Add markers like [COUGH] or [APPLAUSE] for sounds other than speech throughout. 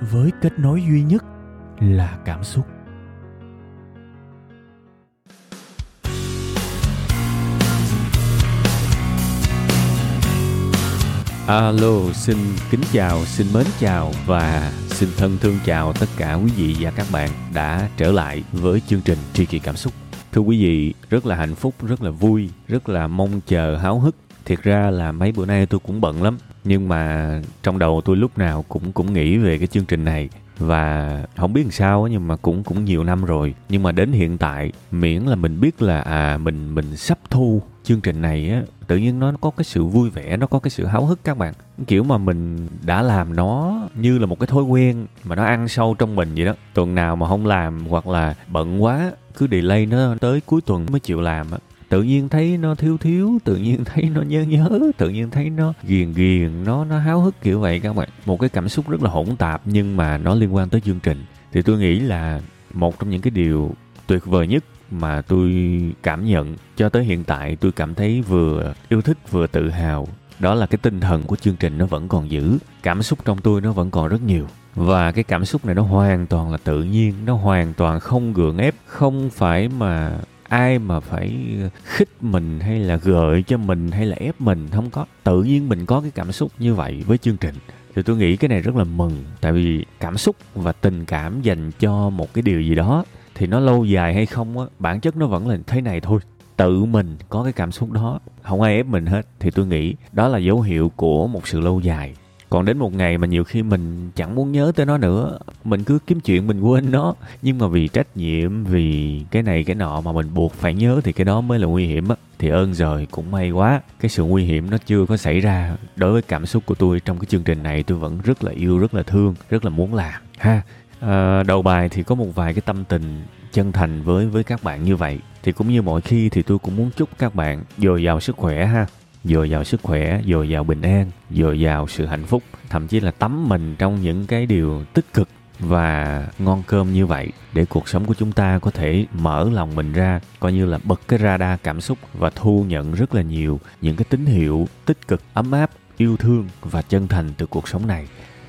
với kết nối duy nhất là cảm xúc Alo, xin kính chào, xin mến chào và xin thân thương chào tất cả quý vị và các bạn đã trở lại với chương trình Tri Kỷ Cảm Xúc. Thưa quý vị, rất là hạnh phúc, rất là vui, rất là mong chờ, háo hức. Thiệt ra là mấy bữa nay tôi cũng bận lắm, nhưng mà trong đầu tôi lúc nào cũng cũng nghĩ về cái chương trình này. Và không biết làm sao nhưng mà cũng cũng nhiều năm rồi. Nhưng mà đến hiện tại, miễn là mình biết là à mình mình sắp thu chương trình này á, tự nhiên nó có cái sự vui vẻ, nó có cái sự háo hức các bạn. Kiểu mà mình đã làm nó như là một cái thói quen mà nó ăn sâu trong mình vậy đó. Tuần nào mà không làm hoặc là bận quá, cứ delay nó tới cuối tuần mới chịu làm á tự nhiên thấy nó thiếu thiếu, tự nhiên thấy nó nhớ nhớ, tự nhiên thấy nó ghiền ghiền, nó nó háo hức kiểu vậy các bạn. Một cái cảm xúc rất là hỗn tạp nhưng mà nó liên quan tới chương trình. Thì tôi nghĩ là một trong những cái điều tuyệt vời nhất mà tôi cảm nhận cho tới hiện tại tôi cảm thấy vừa yêu thích, vừa tự hào, đó là cái tinh thần của chương trình nó vẫn còn giữ. Cảm xúc trong tôi nó vẫn còn rất nhiều. Và cái cảm xúc này nó hoàn toàn là tự nhiên, nó hoàn toàn không gượng ép, không phải mà ai mà phải khích mình hay là gợi cho mình hay là ép mình, không có. Tự nhiên mình có cái cảm xúc như vậy với chương trình. Thì tôi nghĩ cái này rất là mừng, tại vì cảm xúc và tình cảm dành cho một cái điều gì đó thì nó lâu dài hay không á, bản chất nó vẫn là thế này thôi. Tự mình có cái cảm xúc đó, không ai ép mình hết. Thì tôi nghĩ đó là dấu hiệu của một sự lâu dài còn đến một ngày mà nhiều khi mình chẳng muốn nhớ tới nó nữa mình cứ kiếm chuyện mình quên nó. Nhưng mà vì trách nhiệm vì cái này cái nọ mà mình buộc phải nhớ thì cái đó mới là nguy hiểm á. Thì ơn rồi cũng may quá cái sự nguy hiểm nó chưa có xảy ra. Đối với cảm xúc của tôi trong cái chương trình này tôi vẫn rất là yêu rất là thương rất là muốn làm ha. À, đầu bài thì có một vài cái tâm tình chân thành với với các bạn như vậy. Thì cũng như mọi khi thì tôi cũng muốn chúc các bạn dồi dào sức khỏe ha dồi dào sức khỏe dồi dào bình an dồi dào sự hạnh phúc, thậm chí là tắm mình trong những cái điều tích cực và ngon cơm như vậy để cuộc sống của chúng ta có thể mở lòng mình ra, coi như là bật cái radar cảm xúc và thu nhận rất là nhiều những cái tín hiệu tích cực, ấm áp, yêu thương và chân thành từ cuộc sống này.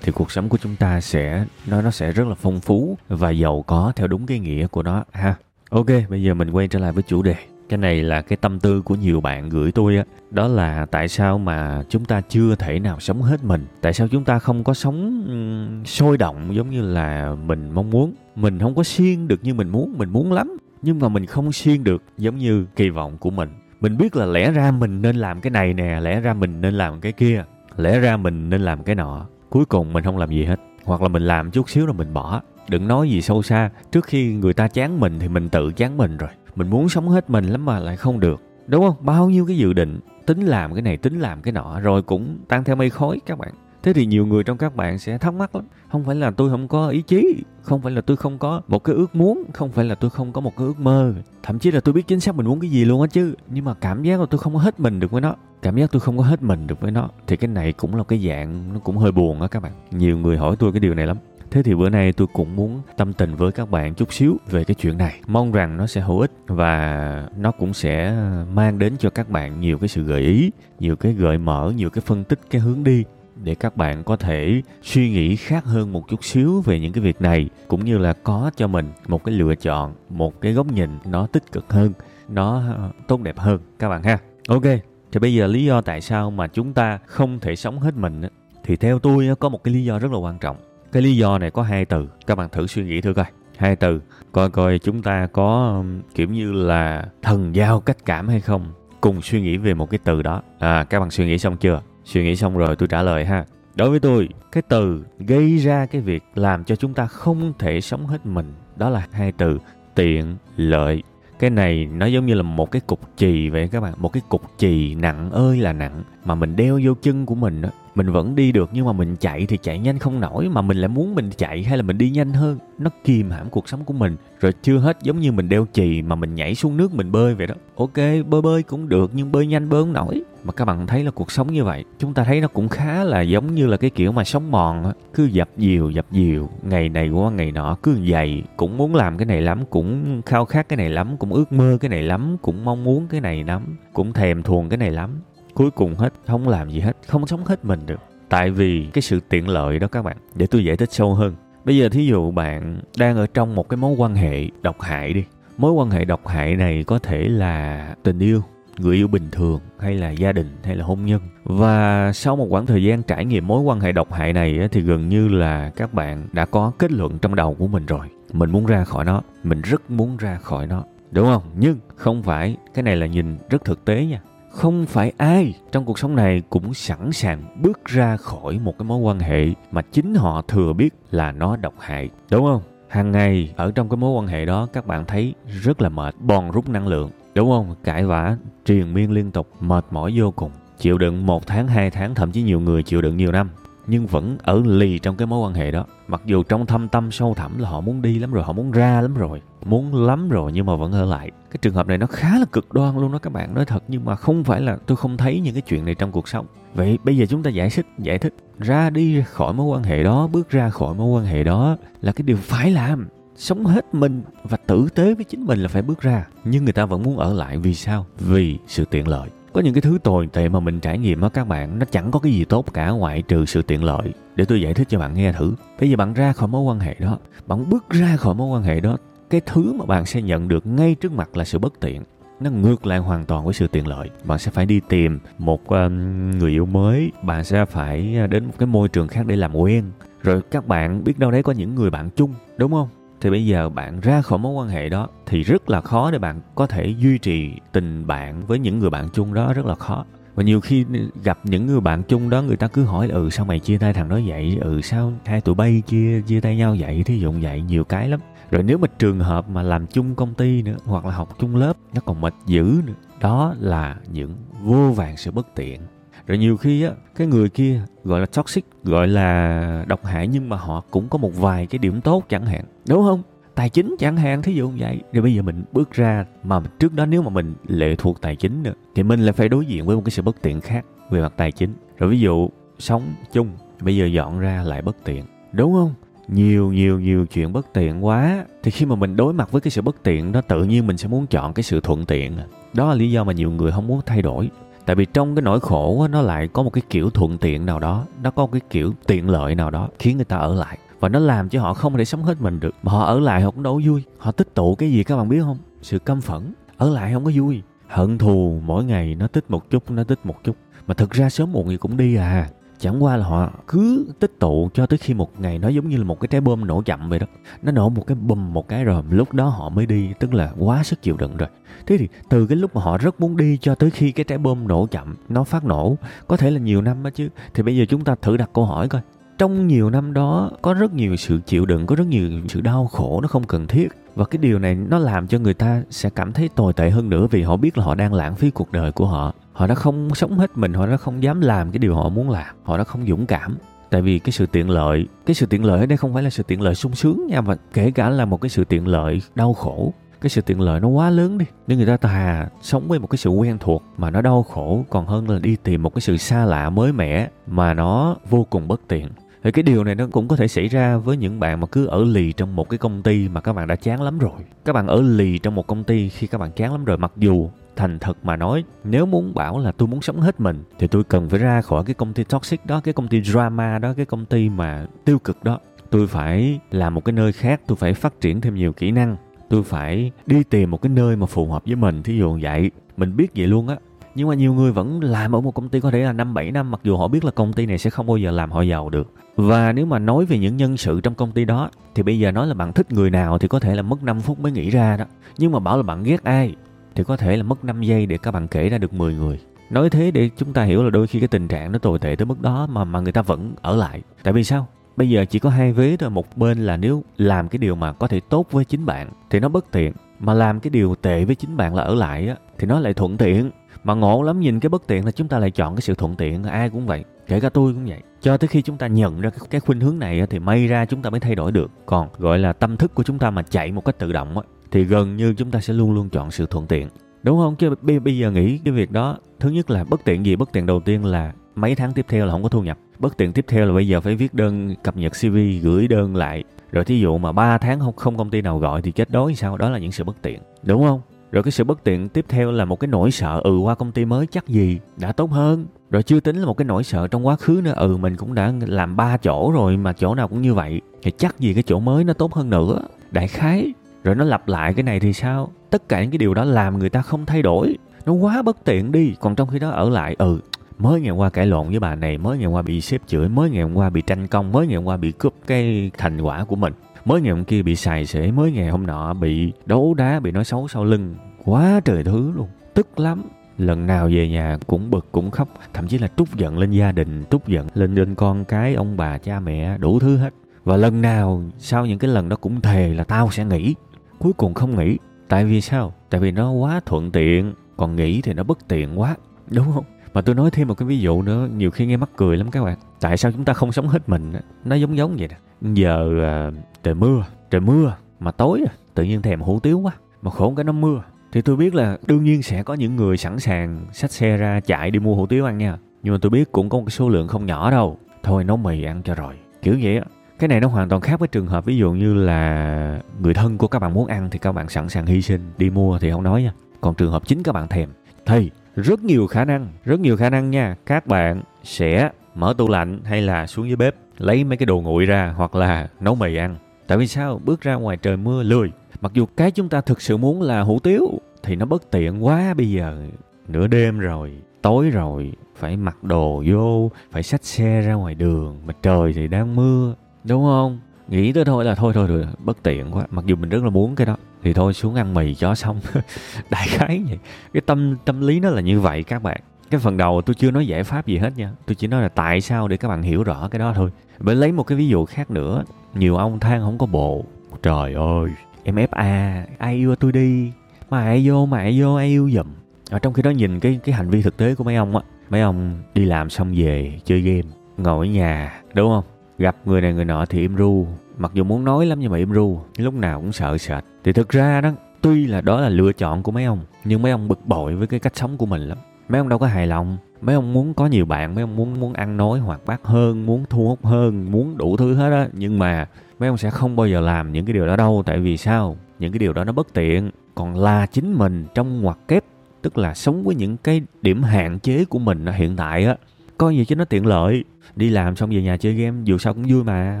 Thì cuộc sống của chúng ta sẽ, nó nó sẽ rất là phong phú và giàu có theo đúng cái nghĩa của nó ha. Ok, bây giờ mình quay trở lại với chủ đề cái này là cái tâm tư của nhiều bạn gửi tôi á. Đó là tại sao mà chúng ta chưa thể nào sống hết mình? Tại sao chúng ta không có sống um, sôi động giống như là mình mong muốn? Mình không có siêng được như mình muốn mình muốn lắm. Nhưng mà mình không siêng được giống như kỳ vọng của mình. Mình biết là lẽ ra mình nên làm cái này nè lẽ ra mình nên làm cái kia lẽ ra mình nên làm cái nọ. Cuối cùng mình không làm gì hết. Hoặc là mình làm chút xíu rồi mình bỏ. Đừng nói gì sâu xa. Trước khi người ta chán mình thì mình tự chán mình rồi mình muốn sống hết mình lắm mà lại không được. Đúng không? Bao nhiêu cái dự định, tính làm cái này, tính làm cái nọ, rồi cũng tăng theo mây khói các bạn. Thế thì nhiều người trong các bạn sẽ thắc mắc lắm. Không phải là tôi không có ý chí, không phải là tôi không có một cái ước muốn, không phải là tôi không có một cái ước mơ. Thậm chí là tôi biết chính xác mình muốn cái gì luôn á chứ. Nhưng mà cảm giác là tôi không có hết mình được với nó. Cảm giác tôi không có hết mình được với nó, thì cái này cũng là cái dạng nó cũng hơi buồn á các bạn. Nhiều người hỏi tôi cái điều này lắm. Thế thì bữa nay tôi cũng muốn tâm tình với các bạn chút xíu về cái chuyện này. Mong rằng nó sẽ hữu ích và nó cũng sẽ mang đến cho các bạn nhiều cái sự gợi ý, nhiều cái gợi mở, nhiều cái phân tích cái hướng đi để các bạn có thể suy nghĩ khác hơn một chút xíu về những cái việc này cũng như là có cho mình một cái lựa chọn, một cái góc nhìn nó tích cực hơn, nó tốt đẹp hơn các bạn ha. Ok, thì bây giờ lý do tại sao mà chúng ta không thể sống hết mình thì theo tôi có một cái lý do rất là quan trọng cái lý do này có hai từ. Các bạn thử suy nghĩ thử coi. Hai từ. Coi coi chúng ta có kiểu như là thần giao cách cảm hay không? Cùng suy nghĩ về một cái từ đó. À các bạn suy nghĩ xong chưa? Suy nghĩ xong rồi tôi trả lời ha. Đối với tôi, cái từ gây ra cái việc làm cho chúng ta không thể sống hết mình, đó là hai từ tiện lợi. Cái này nó giống như là một cái cục chì vậy các bạn. Một cái cục chì nặng ơi là nặng mà mình đeo vô chân của mình đó mình vẫn đi được nhưng mà mình chạy thì chạy nhanh không nổi, mà mình lại muốn mình chạy hay là mình đi nhanh hơn. Nó kìm hãm cuộc sống của mình. Rồi chưa hết giống như mình đeo chì mà mình nhảy xuống nước mình bơi vậy đó. Ok, bơi bơi cũng được nhưng bơi nhanh bơi không nổi. Mà các bạn thấy là cuộc sống như vậy, chúng ta thấy nó cũng khá là giống như là cái kiểu mà sống mòn á. Cứ dập dìu dập dìu, ngày này qua ngày nọ cứ dày, cũng muốn làm cái này lắm, cũng khao khát cái này lắm, cũng ước mơ cái này lắm, cũng mong muốn cái này lắm, cũng thèm thuồng cái này lắm cuối cùng hết, không làm gì hết, không sống hết mình được. Tại vì cái sự tiện lợi đó các bạn, để tôi giải thích sâu hơn. Bây giờ thí dụ bạn đang ở trong một cái mối quan hệ độc hại đi. Mối quan hệ độc hại này có thể là tình yêu, người yêu bình thường, hay là gia đình, hay là hôn nhân. Và sau một khoảng thời gian trải nghiệm mối quan hệ độc hại này thì gần như là các bạn đã có kết luận trong đầu của mình rồi. Mình muốn ra khỏi nó, mình rất muốn ra khỏi nó. Đúng không? Nhưng không phải, cái này là nhìn rất thực tế nha không phải ai trong cuộc sống này cũng sẵn sàng bước ra khỏi một cái mối quan hệ mà chính họ thừa biết là nó độc hại, đúng không? Hàng ngày ở trong cái mối quan hệ đó, các bạn thấy rất là mệt, bòn rút năng lượng, đúng không? Cãi vã, triền miên liên tục, mệt mỏi vô cùng, chịu đựng một tháng, hai tháng, thậm chí nhiều người chịu đựng nhiều năm nhưng vẫn ở lì trong cái mối quan hệ đó. Mặc dù trong thâm tâm sâu thẳm là họ muốn đi lắm rồi, họ muốn ra lắm rồi, muốn lắm rồi nhưng mà vẫn ở lại. Cái trường hợp này nó khá là cực đoan luôn đó các bạn, nói thật. Nhưng mà không phải là tôi không thấy những cái chuyện này trong cuộc sống. Vậy bây giờ chúng ta giải thích giải thích. Ra đi khỏi mối quan hệ đó, bước ra khỏi mối quan hệ đó là cái điều phải làm. Sống hết mình và tử tế với chính mình là phải bước ra. Nhưng người ta vẫn muốn ở lại vì sao? Vì sự tiện lợi có những cái thứ tồi tệ mà mình trải nghiệm đó các bạn nó chẳng có cái gì tốt cả ngoại trừ sự tiện lợi. Để tôi giải thích cho bạn nghe thử. Bây giờ bạn ra khỏi mối quan hệ đó bạn bước ra khỏi mối quan hệ đó cái thứ mà bạn sẽ nhận được ngay trước mặt là sự bất tiện. Nó ngược lại hoàn toàn với sự tiện lợi. Bạn sẽ phải đi tìm một um, người yêu mới. Bạn sẽ phải à, đến một cái môi trường khác để làm quen. Rồi các bạn biết đâu đấy có những người bạn chung đúng không? Thì bây giờ bạn ra khỏi mối quan hệ đó thì rất là khó để bạn có thể duy trì tình bạn với những người bạn chung đó, rất là khó. Và nhiều khi gặp những người bạn chung đó, người ta cứ hỏi ừ sao mày chia tay thằng đó vậy? Ừ sao hai tụi bay chia chia tay nhau vậy? Thí dụ vậy, nhiều cái lắm. Rồi nếu mà trường hợp mà làm chung công ty nữa, hoặc là học chung lớp, nó còn mệt dữ nữa. Đó là những vô vàng sự bất tiện rồi nhiều khi á, cái người kia gọi là toxic, gọi là độc hại nhưng mà họ cũng có một vài cái điểm tốt chẳng hạn, đúng không? Tài chính chẳng hạn, thí dụ như vậy. Rồi bây giờ mình bước ra mà trước đó nếu mà mình lệ thuộc tài chính nữa, thì mình lại phải đối diện với một cái sự bất tiện khác về mặt tài chính. Rồi ví dụ sống chung, bây giờ dọn ra lại bất tiện, đúng không? Nhiều nhiều nhiều chuyện bất tiện quá. Thì khi mà mình đối mặt với cái sự bất tiện đó, tự nhiên mình sẽ muốn chọn cái sự thuận tiện à. đó là lý do mà nhiều người không muốn thay đổi tại vì trong cái nỗi khổ á, nó lại có một cái kiểu thuận tiện nào đó. Nó có một cái kiểu tiện lợi nào đó khiến người ta ở lại. Và nó làm cho họ không thể sống hết mình được. Mà họ ở lại họ cũng đâu vui. Họ tích tụ cái gì các bạn biết không? Sự căm phẫn. Ở lại không có vui. Hận thù mỗi ngày nó tích một chút nó tích một chút. Mà thực ra sớm muộn gì cũng đi à chẳng qua là họ cứ tích tụ cho tới khi một ngày nó giống như là một cái trái bom nổ chậm vậy đó. Nó nổ một cái bùm một cái rồi lúc đó họ mới đi, tức là quá sức chịu đựng rồi. Thế thì từ cái lúc mà họ rất muốn đi cho tới khi cái trái bom nổ chậm, nó phát nổ, có thể là nhiều năm đó chứ. Thì bây giờ chúng ta thử đặt câu hỏi coi trong nhiều năm đó, có rất nhiều sự chịu đựng, có rất nhiều sự đau khổ, nó không cần thiết. Và cái điều này nó làm cho người ta sẽ cảm thấy tồi tệ hơn nữa vì họ biết là họ đang lãng phí cuộc đời của họ. Họ đã không sống hết mình, họ đã không dám làm cái điều họ muốn làm. Họ đã không dũng cảm. Tại vì cái sự tiện lợi, cái sự tiện lợi ở đây không phải là sự tiện lợi sung sướng nha, mà kể cả là một cái sự tiện lợi đau khổ. Cái sự tiện lợi nó quá lớn đi. Nên người ta thà sống với một cái sự quen thuộc mà nó đau khổ, còn hơn là đi tìm một cái sự xa lạ mới mẻ mà nó vô cùng bất tiện thì cái điều này nó cũng có thể xảy ra với những bạn mà cứ ở lì trong một cái công ty mà các bạn đã chán lắm rồi. Các bạn ở lì trong một công ty khi các bạn chán lắm rồi, mặc dù thành thật mà nói, nếu muốn bảo là tôi muốn sống hết mình, thì tôi cần phải ra khỏi cái công ty toxic đó, cái công ty drama đó, cái công ty mà tiêu cực đó. Tôi phải làm một cái nơi khác, tôi phải phát triển thêm nhiều kỹ năng. Tôi phải đi tìm một cái nơi mà phù hợp với mình. Thí dụ vậy. Mình biết vậy luôn á nhưng mà nhiều người vẫn làm ở một công ty có thể là năm, bảy năm, mặc dù họ biết là công ty này sẽ không bao giờ làm họ giàu được. Và nếu mà nói về những nhân sự trong công ty đó, thì bây giờ nói là bạn thích người nào thì có thể là mất 5 phút mới nghĩ ra đó. Nhưng mà bảo là bạn ghét ai thì có thể là mất 5 giây để các bạn kể ra được 10 người. Nói thế để chúng ta hiểu là đôi khi cái tình trạng nó tồi tệ tới mức đó mà mà người ta vẫn ở lại. Tại vì sao? Bây giờ chỉ có hai vế thôi, một bên là nếu làm cái điều mà có thể tốt với chính bạn thì nó bất tiện, mà làm cái điều tệ với chính bạn là ở lại á thì nó lại thuận tiện mà ngộ lắm nhìn cái bất tiện là chúng ta lại chọn cái sự thuận tiện ai cũng vậy kể cả tôi cũng vậy. Cho tới khi chúng ta nhận ra cái, khuynh hướng này thì may ra chúng ta mới thay đổi được. Còn gọi là tâm thức của chúng ta mà chạy một cách tự động thì gần như chúng ta sẽ luôn luôn chọn sự thuận tiện. Đúng không? Chứ bây giờ nghĩ cái việc đó thứ nhất là bất tiện gì? Bất tiện đầu tiên là mấy tháng tiếp theo là không có thu nhập. Bất tiện tiếp theo là bây giờ phải viết đơn cập nhật cv gửi đơn lại. Rồi thí dụ mà 3 tháng không không công ty nào gọi thì chết đói sao? Đó là những sự bất tiện. Đúng không? Rồi cái sự bất tiện tiếp theo là một cái nỗi sợ ừ qua công ty mới chắc gì đã tốt hơn. Rồi chưa tính là một cái nỗi sợ trong quá khứ nữa ừ mình cũng đã làm ba chỗ rồi mà chỗ nào cũng như vậy, thì chắc gì cái chỗ mới nó tốt hơn nữa, đại khái. Rồi nó lặp lại cái này thì sao? Tất cả những cái điều đó làm người ta không thay đổi, nó quá bất tiện đi. Còn trong khi đó ở lại ừ mới ngày qua cãi lộn với bà này, mới ngày qua bị sếp chửi, mới ngày hôm qua bị tranh công, mới ngày hôm qua bị cướp cái thành quả của mình, mới ngày hôm kia bị xài xể, mới ngày hôm nọ bị đấu đá, bị nói xấu sau lưng quá trời thứ luôn. Tức lắm. Lần nào về nhà cũng bực cũng khóc. Thậm chí là trút giận lên gia đình trút giận lên lên con cái ông bà cha mẹ đủ thứ hết. Và lần nào sau những cái lần đó cũng thề là tao sẽ nghỉ. Cuối cùng không nghỉ. Tại vì sao? Tại vì nó quá thuận tiện. Còn nghỉ thì nó bất tiện quá. Đúng không? Mà tôi nói thêm một cái ví dụ nữa. Nhiều khi nghe mắc cười lắm các bạn. Tại sao chúng ta không sống hết mình nó giống giống vậy nè. Giờ à, trời mưa trời mưa mà tối à, tự nhiên thèm hủ tiếu quá mà khổ cái nó mưa thì tôi biết là đương nhiên sẽ có những người sẵn sàng xách xe ra chạy đi mua hủ tiếu ăn nha. Nhưng mà tôi biết cũng có một số lượng không nhỏ đâu. Thôi nấu mì ăn cho rồi. Kiểu vậy á. Cái này nó hoàn toàn khác với trường hợp ví dụ như là người thân của các bạn muốn ăn thì các bạn sẵn sàng hy sinh, đi mua thì không nói nha. Còn trường hợp chính các bạn thèm, thì rất nhiều khả năng, rất nhiều khả năng nha. Các bạn sẽ mở tủ lạnh hay là xuống dưới bếp, lấy mấy cái đồ nguội ra hoặc là nấu mì ăn. Tại vì sao? Bước ra ngoài trời mưa lười mặc dù cái chúng ta thực sự muốn là hủ tiếu, thì nó bất tiện quá bây giờ. Nửa đêm rồi, tối rồi, phải mặc đồ vô, phải xách xe ra ngoài đường, mà trời thì đang mưa. Đúng không? Nghĩ tới thôi là thôi thôi rồi bất tiện quá. Mặc dù mình rất là muốn cái đó, thì thôi xuống ăn mì cho xong. [LAUGHS] Đại khái vậy. Cái tâm tâm lý nó là như vậy các bạn. Cái phần đầu tôi chưa nói giải pháp gì hết nha. Tôi chỉ nói là tại sao để các bạn hiểu rõ cái đó thôi. Bởi lấy một cái ví dụ khác nữa. Nhiều ông than không có bộ. Trời ơi! Em fa ai yêu tôi đi? Mà ai vô, mà ai vô, ai yêu giùm. Ở trong khi đó nhìn cái cái hành vi thực tế của mấy ông á, mấy ông đi làm xong về chơi game, ngồi ở nhà, đúng không? Gặp người này người nọ thì im ru, mặc dù muốn nói lắm nhưng mà im ru, lúc nào cũng sợ sệt. Thì thực ra đó, tuy là đó là lựa chọn của mấy ông, nhưng mấy ông bực bội với cái cách sống của mình lắm. Mấy ông đâu có hài lòng. Mấy ông muốn có nhiều bạn, mấy ông muốn muốn ăn nói hoạt bát hơn, muốn thu hút hơn, muốn đủ thứ hết á. Nhưng mà mấy ông sẽ không bao giờ làm những cái điều đó đâu, tại vì sao? Những cái điều đó nó bất tiện. Còn là chính mình trong ngoặc kép, tức là sống với những cái điểm hạn chế của mình hiện tại á, coi gì cho nó tiện lợi. Đi làm xong về nhà chơi game, dù sao cũng vui mà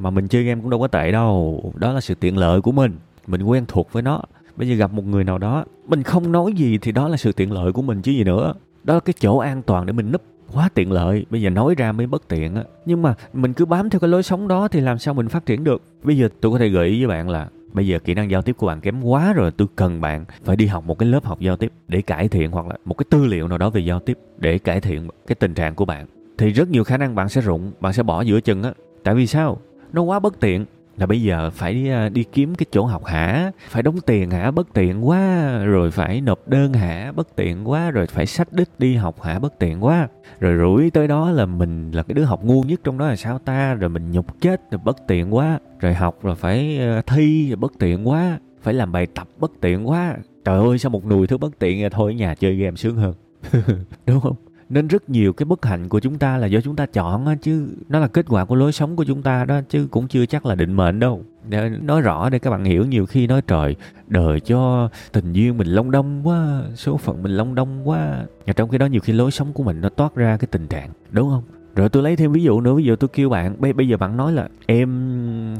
mà mình chơi game cũng đâu có tệ đâu. Đó là sự tiện lợi của mình mình quen thuộc với nó. Bây giờ gặp một người nào đó, mình không nói gì thì đó là sự tiện lợi của mình chứ gì nữa. Đó là cái chỗ an toàn để mình núp quá tiện lợi, bây giờ nói ra mới bất tiện á. Nhưng mà mình cứ bám theo cái lối sống đó thì làm sao mình phát triển được? Bây giờ tôi có thể gợi ý với bạn là, bây giờ kỹ năng giao tiếp của bạn kém quá rồi, tôi cần bạn phải đi học một cái lớp học giao tiếp để cải thiện hoặc là một cái tư liệu nào đó về giao tiếp để cải thiện cái tình trạng của bạn. Thì rất nhiều khả năng bạn sẽ rụng, bạn sẽ bỏ giữa chừng á. Tại vì sao? Nó quá bất tiện là bây giờ phải à, đi, kiếm cái chỗ học hả? Phải đóng tiền hả? Bất tiện quá. Rồi phải nộp đơn hả? Bất tiện quá. Rồi phải sách đích đi học hả? Bất tiện quá. Rồi rủi tới đó là mình là cái đứa học ngu nhất trong đó là sao ta? Rồi mình nhục chết rồi bất tiện quá. Rồi học là phải à, thi rồi bất tiện quá. Phải làm bài tập bất tiện quá. Trời ơi sao một nùi thứ bất tiện thôi ở nhà chơi game sướng hơn. [LAUGHS] Đúng không? Nên rất nhiều cái bất hạnh của chúng ta là do chúng ta chọn á chứ nó là kết quả của lối sống của chúng ta đó chứ cũng chưa chắc là định mệnh đâu. Để nói rõ để các bạn hiểu nhiều khi nói trời đời cho tình duyên mình long đong quá số phận mình long đong quá. Và trong khi đó nhiều khi lối sống của mình nó toát ra cái tình trạng đúng không? Rồi tôi lấy thêm ví dụ nữa ví dụ tôi kêu bạn bây, bây giờ bạn nói là em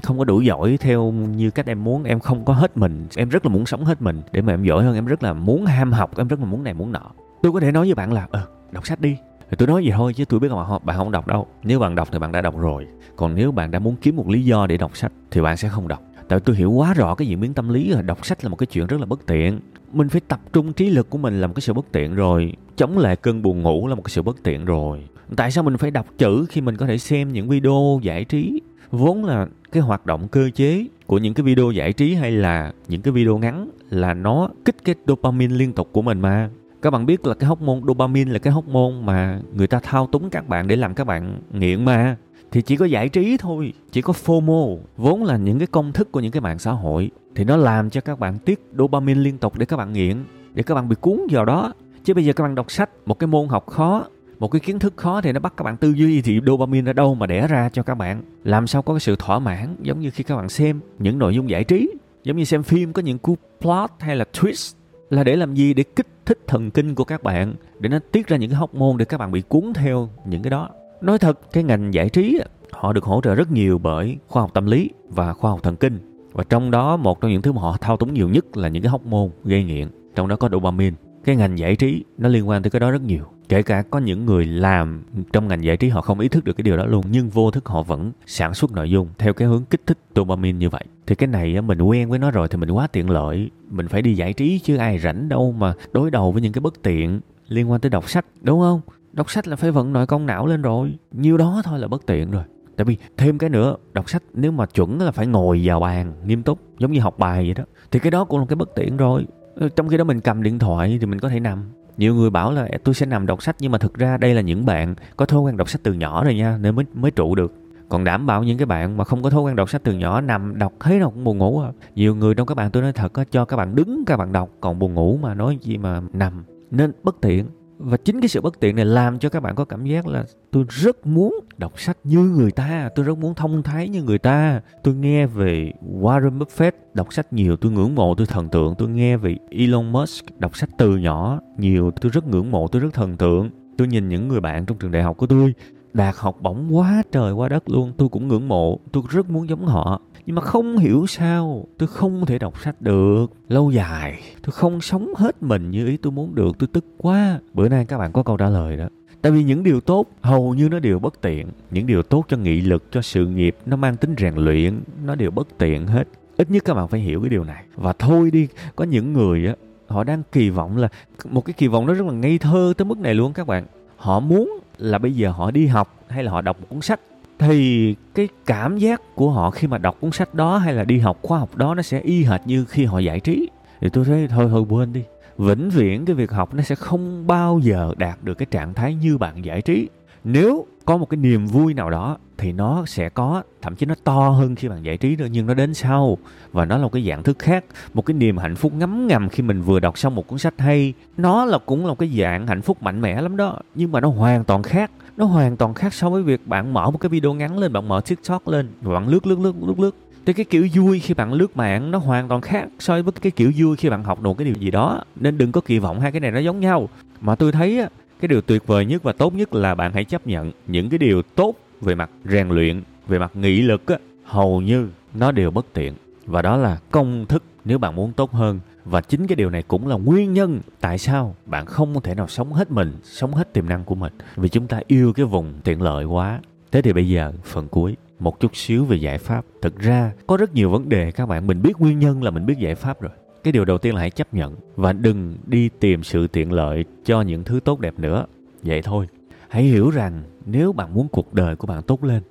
không có đủ giỏi theo như cách em muốn em không có hết mình em rất là muốn sống hết mình để mà em giỏi hơn em rất là muốn ham học em rất là muốn này muốn nọ. Tôi có thể nói với bạn là ờ đọc sách đi. Thì tôi nói vậy thôi chứ tôi biết là bạn không đọc đâu. Nếu bạn đọc thì bạn đã đọc rồi. Còn nếu bạn đã muốn kiếm một lý do để đọc sách thì bạn sẽ không đọc. Tại tôi hiểu quá rõ cái diễn biến tâm lý là đọc sách là một cái chuyện rất là bất tiện. Mình phải tập trung trí lực của mình là một cái sự bất tiện rồi. Chống lại cơn buồn ngủ là một cái sự bất tiện rồi. Tại sao mình phải đọc chữ khi mình có thể xem những video giải trí? Vốn là cái hoạt động cơ chế của những cái video giải trí hay là những cái video ngắn là nó kích cái dopamine liên tục của mình mà các bạn biết là cái hóc môn dopamine là cái hóc môn mà người ta thao túng các bạn để làm các bạn nghiện mà. Thì chỉ có giải trí thôi, chỉ có FOMO, vốn là những cái công thức của những cái mạng xã hội. Thì nó làm cho các bạn tiết dopamine liên tục để các bạn nghiện, để các bạn bị cuốn vào đó. Chứ bây giờ các bạn đọc sách, một cái môn học khó, một cái kiến thức khó thì nó bắt các bạn tư duy thì dopamine ở đâu mà đẻ ra cho các bạn. Làm sao có cái sự thỏa mãn giống như khi các bạn xem những nội dung giải trí, giống như xem phim có những cú plot hay là twist là để làm gì? Để kích thích thần kinh của các bạn để nó tiết ra những cái hormone để các bạn bị cuốn theo những cái đó. Nói thật, cái ngành giải trí họ được hỗ trợ rất nhiều bởi khoa học tâm lý và khoa học thần kinh. Và trong đó, một trong những thứ mà họ thao túng nhiều nhất là những cái hormone gây nghiện, trong đó có dopamine cái ngành giải trí nó liên quan tới cái đó rất nhiều. Kể cả có những người làm trong ngành giải trí họ không ý thức được cái điều đó luôn, nhưng vô thức họ vẫn sản xuất nội dung theo cái hướng kích thích dopamine như vậy. Thì cái này mình quen với nó rồi thì mình quá tiện lợi. Mình phải đi giải trí chứ ai rảnh đâu mà đối đầu với những cái bất tiện liên quan tới đọc sách, đúng không? Đọc sách là phải vận nội công não lên rồi. Nhiêu đó thôi là bất tiện rồi. Tại vì thêm cái nữa, đọc sách nếu mà chuẩn là phải ngồi vào bàn nghiêm túc, giống như học bài vậy đó, thì cái đó cũng là cái bất tiện rồi. Ờ, trong khi đó mình cầm điện thoại thì mình có thể nằm. Nhiều người bảo là tôi sẽ nằm đọc sách. Nhưng mà thực ra đây là những bạn có thói quen đọc sách từ nhỏ rồi nha, nên mới mới trụ được. Còn đảm bảo những cái bạn mà không có thói quen đọc sách từ nhỏ, nằm đọc thế nào cũng buồn ngủ à. Nhiều người trong các bạn tôi nói thật á, cho các bạn đứng các bạn đọc, còn buồn ngủ mà nói gì mà nằm. Nên bất tiện và chính cái sự bất tiện này làm cho các bạn có cảm giác là tôi rất muốn đọc sách như người ta, tôi rất muốn thông thái như người ta. Tôi nghe về Warren Buffett đọc sách nhiều, tôi ngưỡng mộ, tôi thần tượng. Tôi nghe về Elon Musk đọc sách từ nhỏ nhiều, tôi rất ngưỡng mộ, tôi rất thần tượng. Tôi nhìn những người bạn trong trường đại học của tôi đạt học bổng quá trời, quá đất luôn. Tôi cũng ngưỡng mộ, tôi rất muốn giống họ nhưng mà không hiểu sao, tôi không thể đọc sách được. Lâu dài, tôi không sống hết mình như ý tôi muốn được. Tôi tức quá. Bữa nay các bạn có câu trả lời đó. Tại vì những điều tốt, hầu như nó đều bất tiện. Những điều tốt cho nghị lực, cho sự nghiệp, nó mang tính rèn luyện, nó đều bất tiện hết. Ít nhất các bạn phải hiểu cái điều này. Và thôi đi, có những người á, họ đang kỳ vọng là, một cái kỳ vọng nó rất là ngây thơ tới mức này luôn các bạn. Họ muốn là bây giờ họ đi học hay là họ đọc một cuốn sách thì cái cảm giác của họ khi mà đọc cuốn sách đó hay là đi học khoa học đó nó sẽ y hệt như khi họ giải trí. Thì tôi thấy thôi thôi quên đi. Vĩnh viễn cái việc học nó sẽ không bao giờ đạt được cái trạng thái như bạn giải trí. Nếu có một cái niềm vui nào đó thì nó sẽ có, thậm chí nó to hơn khi bạn giải trí nữa, nhưng nó đến sau. Và nó là một cái dạng thức khác, một cái niềm hạnh phúc ngấm ngầm khi mình vừa đọc xong một cuốn sách hay. Nó là cũng là một cái dạng hạnh phúc mạnh mẽ lắm đó, nhưng mà nó hoàn toàn khác nó hoàn toàn khác so với việc bạn mở một cái video ngắn lên, bạn mở tiktok lên và bạn lướt lướt lướt lướt lướt. Thì cái kiểu vui khi bạn lướt mạng nó hoàn toàn khác so với cái kiểu vui khi bạn học được cái điều gì đó. Nên đừng có kỳ vọng hai cái này nó giống nhau. Mà tôi thấy cái điều tuyệt vời nhất và tốt nhất là bạn hãy chấp nhận những cái điều tốt về mặt rèn luyện, về mặt nghị lực á. Hầu như nó đều bất tiện. Và đó là công thức nếu bạn muốn tốt hơn và chính cái điều này cũng là nguyên nhân tại sao bạn không thể nào sống hết mình, sống hết tiềm năng của mình. Vì chúng ta yêu cái vùng tiện lợi quá. Thế thì bây giờ, phần cuối, một chút xíu về giải pháp. Thực ra, có rất nhiều vấn đề các bạn, mình biết nguyên nhân là mình biết giải pháp rồi. Cái điều đầu tiên là hãy chấp nhận và đừng đi tìm sự tiện lợi cho những thứ tốt đẹp nữa. Vậy thôi. Hãy hiểu rằng nếu bạn muốn cuộc đời của bạn tốt lên,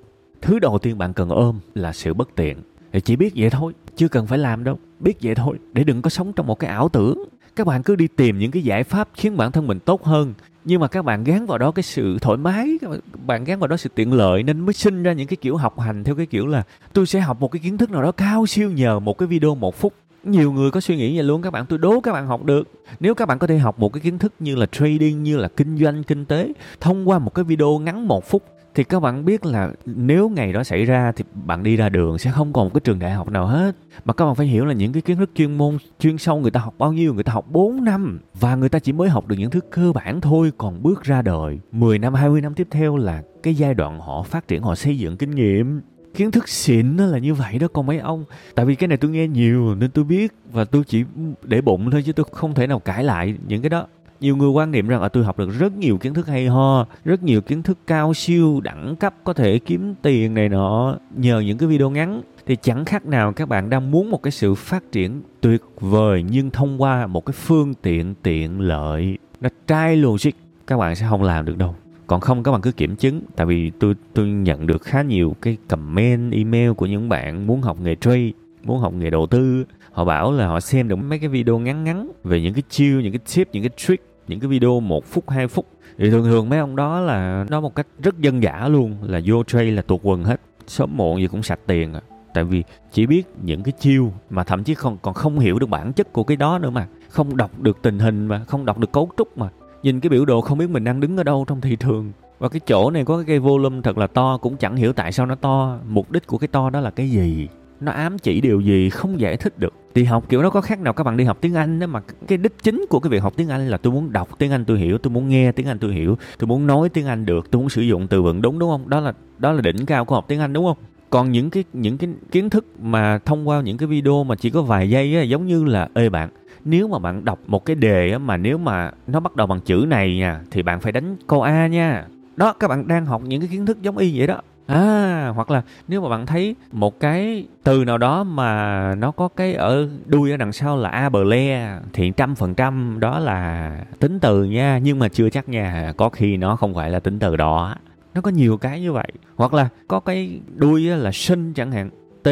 thứ đầu tiên bạn cần ôm là sự bất tiện. Thì chỉ biết vậy thôi chưa cần phải làm đâu. Biết vậy thôi, để đừng có sống trong một cái ảo tưởng. Các bạn cứ đi tìm những cái giải pháp khiến bản thân mình tốt hơn. Nhưng mà các bạn gán vào đó cái sự thoải mái, các bạn gán vào đó sự tiện lợi nên mới sinh ra những cái kiểu học hành theo cái kiểu là tôi sẽ học một cái kiến thức nào đó cao siêu nhờ một cái video một phút. Nhiều người có suy nghĩ vậy luôn, các bạn, tôi đố các bạn học được. Nếu các bạn có thể học một cái kiến thức như là trading, như là kinh doanh, kinh tế, thông qua một cái video ngắn một phút thì các bạn biết là nếu ngày đó xảy ra thì bạn đi ra đường sẽ không còn một cái trường đại học nào hết. Mà các bạn phải hiểu là những cái kiến thức chuyên môn, chuyên sâu người ta học bao nhiêu, người ta học 4 năm và người ta chỉ mới học được những thứ cơ bản thôi, còn bước ra đời 10 năm 20 năm tiếp theo là cái giai đoạn họ phát triển, họ xây dựng kinh nghiệm. Kiến thức xịn nó là như vậy đó con mấy ông. Tại vì cái này tôi nghe nhiều nên tôi biết và tôi chỉ để bụng thôi chứ tôi không thể nào cãi lại những cái đó nhiều người quan niệm rằng là tôi học được rất nhiều kiến thức hay ho, rất nhiều kiến thức cao siêu, đẳng cấp có thể kiếm tiền này nọ. Nhờ những cái video ngắn thì chẳng khác nào các bạn đang muốn một cái sự phát triển tuyệt vời nhưng thông qua một cái phương tiện tiện lợi. Nó trai logic, các bạn sẽ không làm được đâu. Còn không, các bạn cứ kiểm chứng. Tại vì tôi tôi nhận được khá nhiều cái comment, email của những bạn muốn học nghề trade, muốn học nghề đầu tư. Họ bảo là họ xem được mấy cái video ngắn ngắn về những cái chiêu, những cái tip, những cái trick những cái video một phút, hai phút. Thì thường thường mấy ông đó là nói một cách rất dân dã luôn, là vô trade là tuột quần hết. Sớm muộn gì cũng sạch tiền à. Tại vì chỉ biết những cái chiêu mà thậm chí còn còn không hiểu được bản chất của cái đó nữa mà. Không đọc được tình hình mà, không đọc được cấu trúc mà. Nhìn cái biểu đồ không biết mình đang đứng ở đâu trong thị trường. Và cái chỗ này có cái cây volume thật là to, cũng chẳng hiểu tại sao nó to. Mục đích của cái to đó là cái gì nó ám chỉ điều gì không giải thích được. Thì học kiểu nó có khác nào các bạn đi học tiếng anh đó mà cái đích chính của cái việc học tiếng anh là tôi muốn đọc tiếng anh tôi hiểu tôi muốn nghe tiếng anh tôi hiểu tôi muốn nói tiếng anh được tôi muốn sử dụng từ vựng đúng đúng không? Đó là đó là đỉnh cao của học tiếng anh đúng không? Còn những cái những cái kiến thức mà thông qua những cái video mà chỉ có vài giây á, giống như là ê bạn nếu mà bạn đọc một cái đề á, mà nếu mà nó bắt đầu bằng chữ này nha thì bạn phải đánh câu a nha. Đó các bạn đang học những cái kiến thức giống y vậy đó à hoặc là nếu mà bạn thấy một cái từ nào đó mà nó có cái ở, đuôi ở đằng sau là a bờ le, thì trăm phần trăm đó là tính từ nha. Nhưng mà chưa chắc nha, có khi nó không phải là tính từ đó. Nó có nhiều cái như vậy. Hoặc là có cái đuôi là sinh chẳng hạn. T,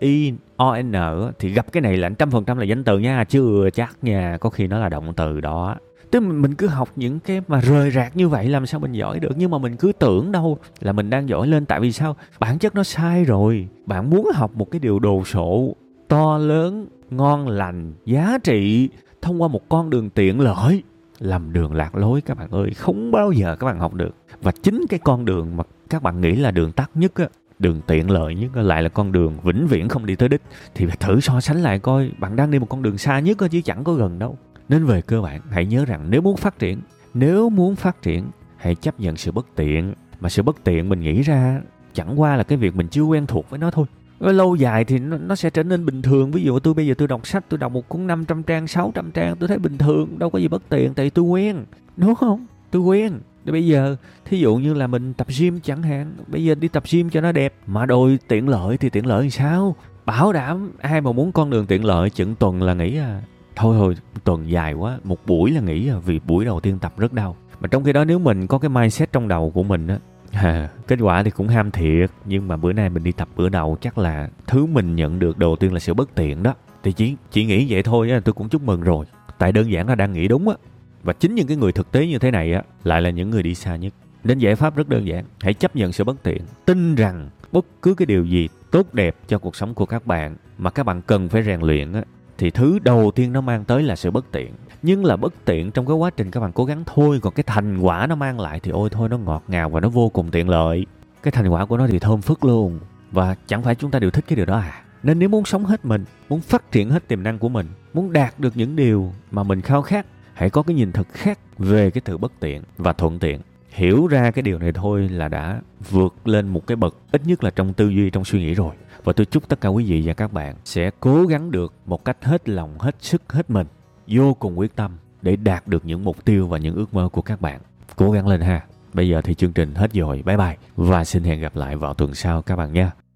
i o n thì gặp cái này là trăm phần trăm là danh từ nha, chưa chắc nha, có khi nó là động từ đó. Tức mình cứ học những cái mà rời rạc như vậy làm sao mình giỏi được, nhưng mà mình cứ tưởng đâu là mình đang giỏi lên, tại vì sao? Bản chất nó sai rồi. Bạn muốn học một cái điều đồ sộ, to lớn, ngon lành, giá trị, thông qua một con đường tiện lợi lầm đường lạc lối, các bạn ơi, không bao giờ các bạn học được. Và chính cái con đường mà các bạn nghĩ là đường tắt nhất á đường tiện lợi nhất lại là con đường vĩnh viễn không đi tới đích. Thì thử so sánh lại coi bạn đang đi một con đường xa nhất chứ chẳng có gần đâu. Nên về cơ bản hãy nhớ rằng nếu muốn phát triển nếu muốn phát triển hãy chấp nhận sự bất tiện. Mà sự bất tiện mình nghĩ ra chẳng qua là cái việc mình chưa quen thuộc với nó thôi. Lâu dài thì nó, nó sẽ trở nên bình thường. Ví dụ tôi bây giờ tôi đọc sách tôi đọc một cuốn 500 trang 600 trang tôi thấy bình thường đâu có gì bất tiện tại vì tôi quen. Đúng không? Tôi quen thì bây giờ thí dụ như là mình tập gym chẳng hạn bây giờ đi tập gym cho nó đẹp mà đôi tiện lợi thì tiện lợi làm sao? Bảo đảm ai mà muốn con đường tiện lợi chừng tuần là nghĩ à. Thôi thôi tuần dài quá một buổi là nghỉ à vì buổi đầu tiên tập rất đau. Mà trong khi đó nếu mình có cái mindset trong đầu của mình á [LAUGHS] À, kết quả thì cũng ham thiệt. Nhưng mà bữa nay mình đi tập bữa đầu chắc là thứ mình nhận được đầu tiên là sự bất tiện đó. Thì chỉ chỉ nghĩ vậy thôi á tôi cũng chúc mừng rồi. Tại đơn giản là đang nghĩ đúng á và chính những cái người thực tế như thế này á, lại là những người đi xa nhất. Nên giải pháp rất đơn giản, hãy chấp nhận sự bất tiện. Tin rằng bất cứ cái điều gì tốt đẹp cho cuộc sống của các bạn mà các bạn cần phải rèn luyện á, thì thứ đầu tiên nó mang tới là sự bất tiện. Nhưng là bất tiện trong cái quá trình các bạn cố gắng thôi, còn cái thành quả nó mang lại thì ôi thôi, nó ngọt ngào và nó vô cùng tiện lợi. Cái thành quả của nó thì thơm phức luôn. Và chẳng phải chúng ta đều thích cái điều đó à? Nên nếu muốn sống hết mình, muốn phát triển hết tiềm năng của mình, muốn đạt được những điều mà mình khao khát hãy có cái nhìn thật khác về cái từ bất tiện và thuận tiện hiểu ra cái điều này thôi là đã vượt lên một cái bậc ít nhất là trong tư duy trong suy nghĩ rồi và tôi chúc tất cả quý vị và các bạn sẽ cố gắng được một cách hết lòng, hết sức, hết mình, vô cùng quyết tâm để đạt được những mục tiêu và những ước mơ của các bạn. Cố gắng lên ha. Bây giờ thì chương trình hết rồi. Bye bye. Và xin hẹn gặp lại vào tuần sau các bạn nha.